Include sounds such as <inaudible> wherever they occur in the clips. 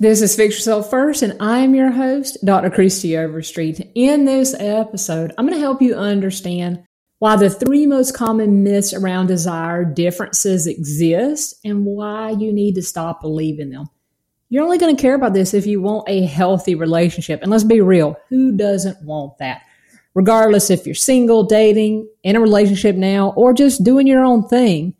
This is Fix Yourself First, and I am your host, Dr. Christy Overstreet. In this episode, I'm going to help you understand why the three most common myths around desire differences exist and why you need to stop believing them. You're only going to care about this if you want a healthy relationship. And let's be real, who doesn't want that? Regardless if you're single, dating, in a relationship now, or just doing your own thing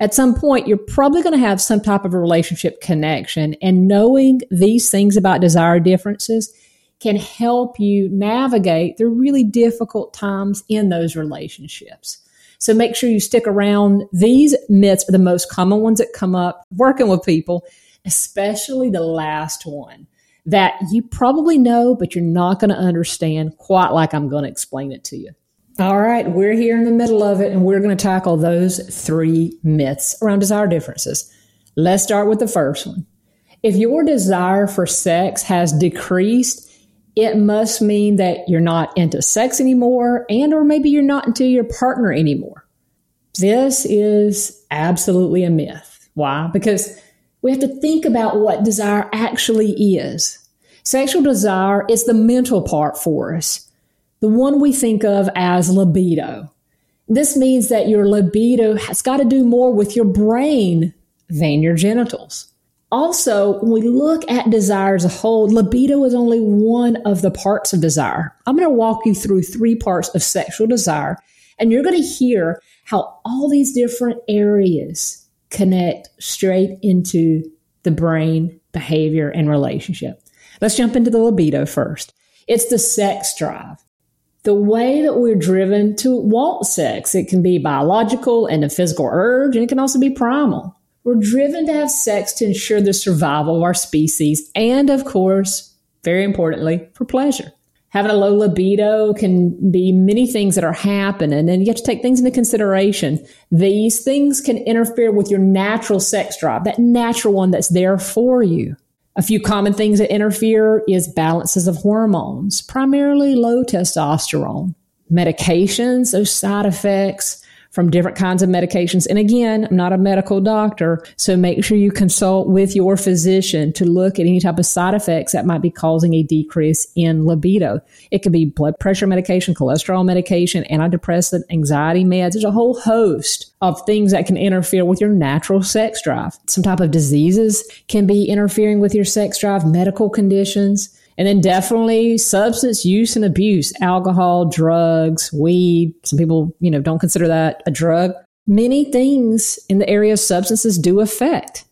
at some point, you're probably going to have some type of a relationship connection. And knowing these things about desire differences can help you navigate through really difficult times in those relationships. So make sure you stick around. These myths are the most common ones that come up working with people, especially the last one that you probably know, but you're not going to understand quite like I'm going to explain it to you. All right, we're here in the middle of it, and we're going to tackle those three myths around desire differences. Let's start with the first one. If your desire for sex has decreased, it must mean that you're not into sex anymore and or maybe you're not into your partner anymore. This is absolutely a myth. Why? Because we have to think about what desire actually is. Sexual desire is the mental part for us the one we think of as libido. This means that your libido has got to do more with your brain than your genitals. Also, when we look at desire as a whole, libido is only one of the parts of desire. I'm going to walk you through three parts of sexual desire, and you're going to hear how all these different areas connect straight into the brain, behavior, and relationship. Let's jump into the libido first. It's the sex drive the way that we're driven to want sex. It can be biological and a physical urge, and it can also be primal. We're driven to have sex to ensure the survival of our species, and of course, very importantly, for pleasure. Having a low libido can be many things that are happening, and you have to take things into consideration. These things can interfere with your natural sex drive, that natural one that's there for you. A few common things that interfere is balances of hormones, primarily low testosterone, medications, those side effects, from different kinds of medications. And again, I'm not a medical doctor, so make sure you consult with your physician to look at any type of side effects that might be causing a decrease in libido. It could be blood pressure medication, cholesterol medication, antidepressant, anxiety meds. There's a whole host of things that can interfere with your natural sex drive. Some type of diseases can be interfering with your sex drive, medical conditions. And then definitely substance use and abuse, alcohol, drugs, weed. Some people, you know, don't consider that a drug. Many things in the area of substances do affect.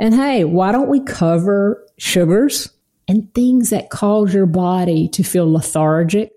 And hey, why don't we cover sugars and things that cause your body to feel lethargic,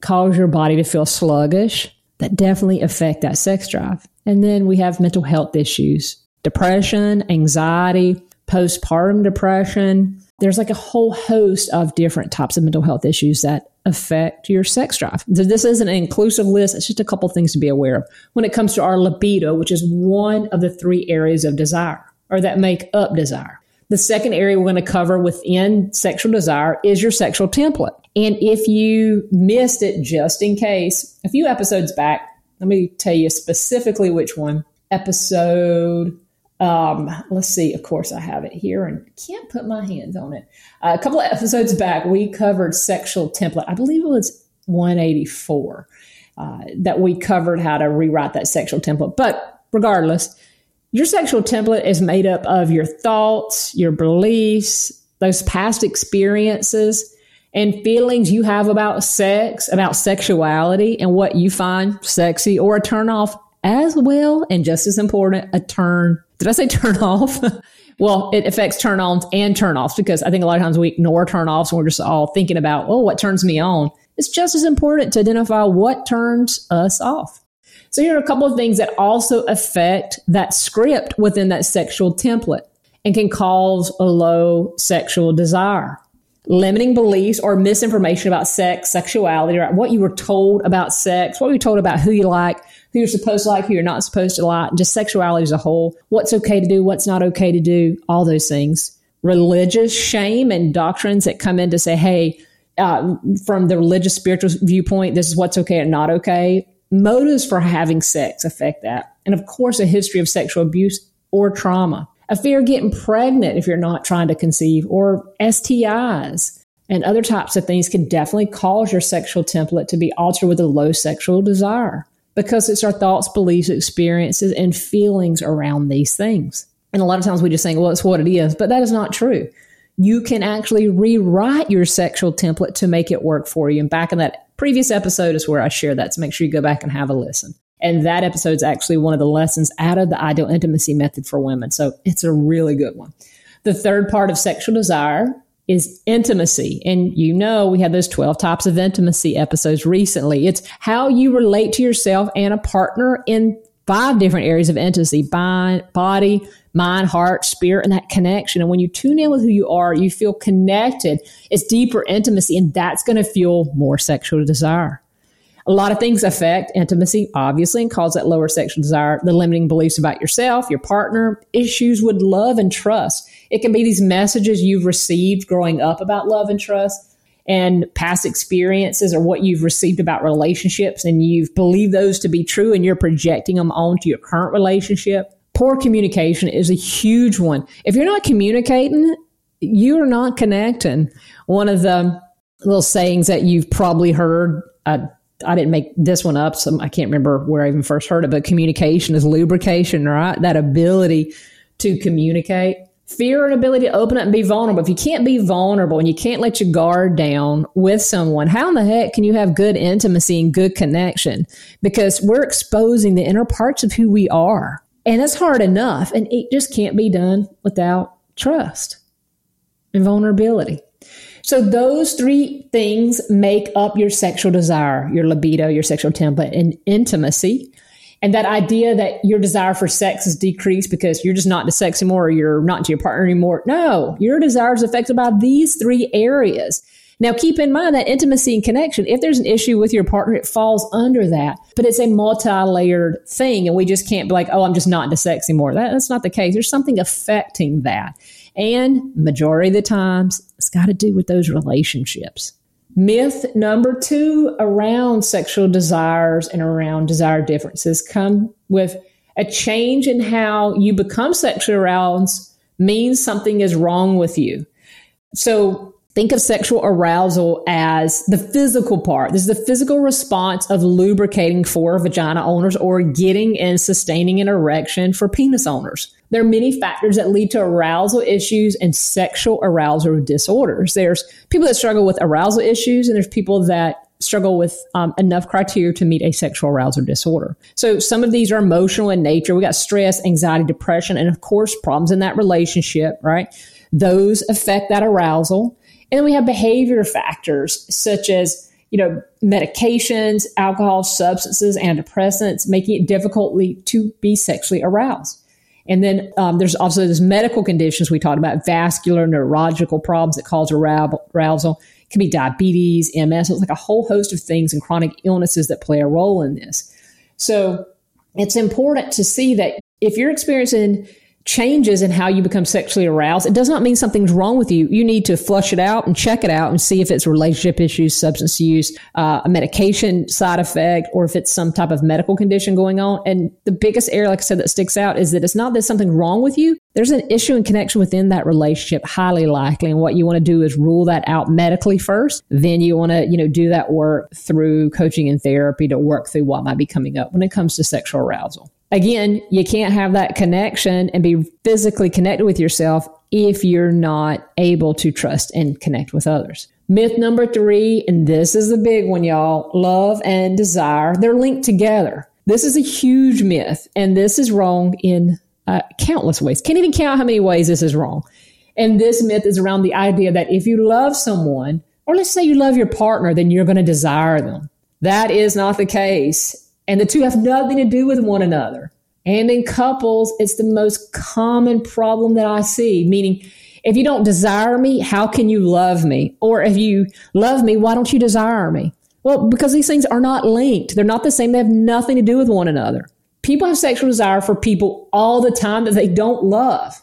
cause your body to feel sluggish, that definitely affect that sex drive. And then we have mental health issues, depression, anxiety, postpartum depression, there's like a whole host of different types of mental health issues that affect your sex drive. So this isn't an inclusive list. It's just a couple things to be aware of when it comes to our libido, which is one of the three areas of desire or that make up desire. The second area we're going to cover within sexual desire is your sexual template. And if you missed it just in case, a few episodes back, let me tell you specifically which one. Episode um, let's see. Of course, I have it here and can't put my hands on it. Uh, a couple of episodes back, we covered sexual template. I believe it was 184 uh, that we covered how to rewrite that sexual template. But regardless, your sexual template is made up of your thoughts, your beliefs, those past experiences, and feelings you have about sex, about sexuality, and what you find sexy or a turn off, as well, and just as important, a turn did I say turn off? <laughs> well, it affects turn ons and turn offs because I think a lot of times we ignore turn offs and we're just all thinking about, oh, what turns me on? It's just as important to identify what turns us off. So here are a couple of things that also affect that script within that sexual template and can cause a low sexual desire. Limiting beliefs or misinformation about sex, sexuality, or what you were told about sex, what you were told about who you like, who you're supposed to like, who you're not supposed to like, just sexuality as a whole, what's okay to do, what's not okay to do, all those things. Religious shame and doctrines that come in to say, hey, uh, from the religious spiritual viewpoint, this is what's okay and not okay. Motives for having sex affect that. And of course, a history of sexual abuse or trauma. a fear of getting pregnant if you're not trying to conceive, or STIs. And other types of things can definitely cause your sexual template to be altered with a low sexual desire because it's our thoughts, beliefs, experiences, and feelings around these things. And a lot of times we just think, well, it's what it is, but that is not true. You can actually rewrite your sexual template to make it work for you. And back in that previous episode is where I share that. So make sure you go back and have a listen. And that episode is actually one of the lessons out of the ideal intimacy method for women. So it's a really good one. The third part of sexual desire is intimacy. And you know, we had those 12 types of intimacy episodes recently. It's how you relate to yourself and a partner in five different areas of intimacy body, mind, heart, spirit, and that connection. And when you tune in with who you are, you feel connected. It's deeper intimacy, and that's going to fuel more sexual desire. A lot of things affect intimacy, obviously, and cause that lower sexual desire. The limiting beliefs about yourself, your partner, issues with love and trust. It can be these messages you've received growing up about love and trust and past experiences or what you've received about relationships and you've believed those to be true and you're projecting them onto your current relationship. Poor communication is a huge one. If you're not communicating, you're not connecting. One of the little sayings that you've probably heard, uh, I didn't make this one up, so I can't remember where I even first heard it, but communication is lubrication, right? That ability to communicate fear and ability to open up and be vulnerable. If you can't be vulnerable and you can't let your guard down with someone, how in the heck can you have good intimacy and good connection? Because we're exposing the inner parts of who we are. And it's hard enough. And it just can't be done without trust and vulnerability. So those three things make up your sexual desire, your libido, your sexual template, and intimacy. And that idea that your desire for sex is decreased because you're just not into sex anymore or you're not into your partner anymore. No, your desire is affected by these three areas. Now, keep in mind that intimacy and connection, if there's an issue with your partner, it falls under that. But it's a multi layered thing. And we just can't be like, oh, I'm just not into sex anymore. That, that's not the case. There's something affecting that. And majority of the times, it's got to do with those relationships. Myth number two around sexual desires and around desire differences come with a change in how you become sexually aroused means something is wrong with you. So think of sexual arousal as the physical part. This is the physical response of lubricating for vagina owners or getting and sustaining an erection for penis owners. There are many factors that lead to arousal issues and sexual arousal disorders. There's people that struggle with arousal issues, and there's people that struggle with um, enough criteria to meet a sexual arousal disorder. So some of these are emotional in nature. We got stress, anxiety, depression, and of course, problems in that relationship, right? Those affect that arousal. And then we have behavior factors such as you know, medications, alcohol, substances, antidepressants, making it difficult to be sexually aroused. And then um, there's also those medical conditions we talked about, vascular, neurological problems that cause arousal. It can be diabetes, MS. It's like a whole host of things and chronic illnesses that play a role in this. So it's important to see that if you're experiencing changes in how you become sexually aroused, it does not mean something's wrong with you. You need to flush it out and check it out and see if it's relationship issues, substance use, uh, a medication side effect, or if it's some type of medical condition going on. And the biggest area, like I said, that sticks out is that it's not that something's wrong with you. There's an issue and connection within that relationship, highly likely. And what you want to do is rule that out medically first. Then you want to, you know, do that work through coaching and therapy to work through what might be coming up when it comes to sexual arousal. Again, you can't have that connection and be physically connected with yourself if you're not able to trust and connect with others. Myth number three, and this is the big one, y'all love and desire, they're linked together. This is a huge myth, and this is wrong in uh, countless ways. Can't even count how many ways this is wrong. And this myth is around the idea that if you love someone, or let's say you love your partner, then you're going to desire them. That is not the case. And the two have nothing to do with one another. And in couples, it's the most common problem that I see, meaning, if you don't desire me, how can you love me? Or if you love me, why don't you desire me? Well, because these things are not linked. They're not the same. They have nothing to do with one another. People have sexual desire for people all the time that they don't love.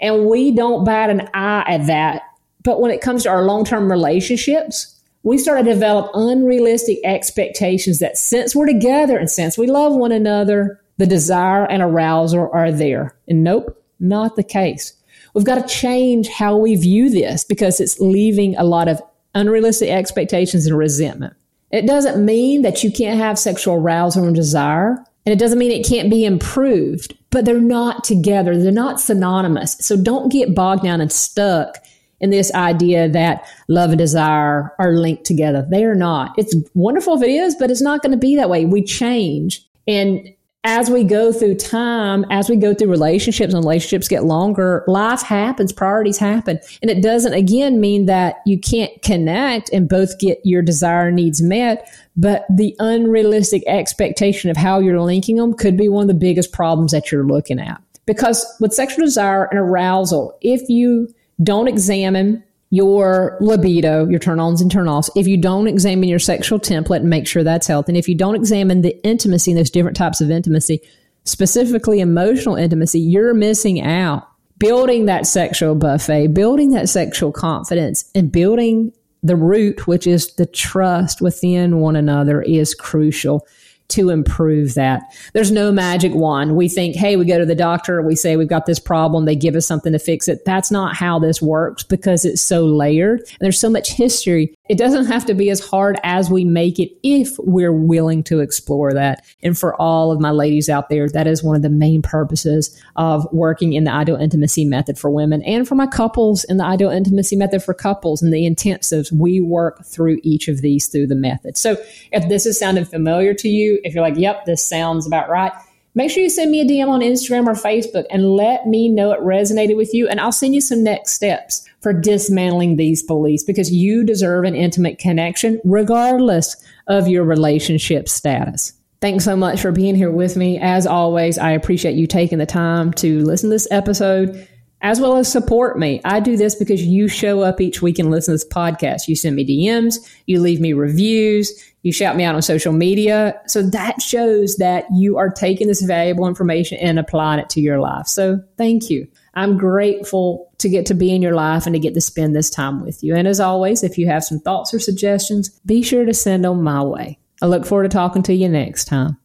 And we don't bat an eye at that. But when it comes to our long term relationships, we start to develop unrealistic expectations that since we're together and since we love one another, the desire and arousal are there. And nope, Not the case. We've got to change how we view this because it's leaving a lot of unrealistic expectations and resentment. It doesn't mean that you can't have sexual arousal and desire, and it doesn't mean it can't be improved, but they're not together. They're not synonymous. So don't get bogged down and stuck in this idea that love and desire are linked together. They are not. It's wonderful if it is, but it's not going to be that way. We change. And as we go through time, as we go through relationships and relationships get longer, life happens, priorities happen. And it doesn't, again, mean that you can't connect and both get your desire needs met, but the unrealistic expectation of how you're linking them could be one of the biggest problems that you're looking at. Because with sexual desire and arousal, if you don't examine your libido, your turn ons and turn offs, if you don't examine your sexual template and make sure that's healthy, and if you don't examine the intimacy and those different types of intimacy, specifically emotional intimacy, you're missing out. Building that sexual buffet, building that sexual confidence, and building the root, which is the trust within one another, is crucial to improve that. There's no magic wand. We think, hey, we go to the doctor, we say we've got this problem, they give us something to fix it. That's not how this works because it's so layered and there's so much history. It doesn't have to be as hard as we make it if we're willing to explore that. And for all of my ladies out there, that is one of the main purposes of working in the ideal intimacy method for women and for my couples in the ideal intimacy method for couples and the intensives. We work through each of these through the method. So if this is sounding familiar to if you're like, yep, this sounds about right, make sure you send me a DM on Instagram or Facebook and let me know it resonated with you. And I'll send you some next steps for dismantling these beliefs because you deserve an intimate connection regardless of your relationship status. Thanks so much for being here with me. As always, I appreciate you taking the time to listen to this episode as well as support me. I do this because you show up each week and listen to this podcast. You send me DMs, you leave me reviews, you shout me out on social media. So that shows that you are taking this valuable information and applying it to your life. So thank you. I'm grateful to get to be in your life and to get to spend this time with you. And as always, if you have some thoughts or suggestions, be sure to send them my way. I look forward to talking to you next time.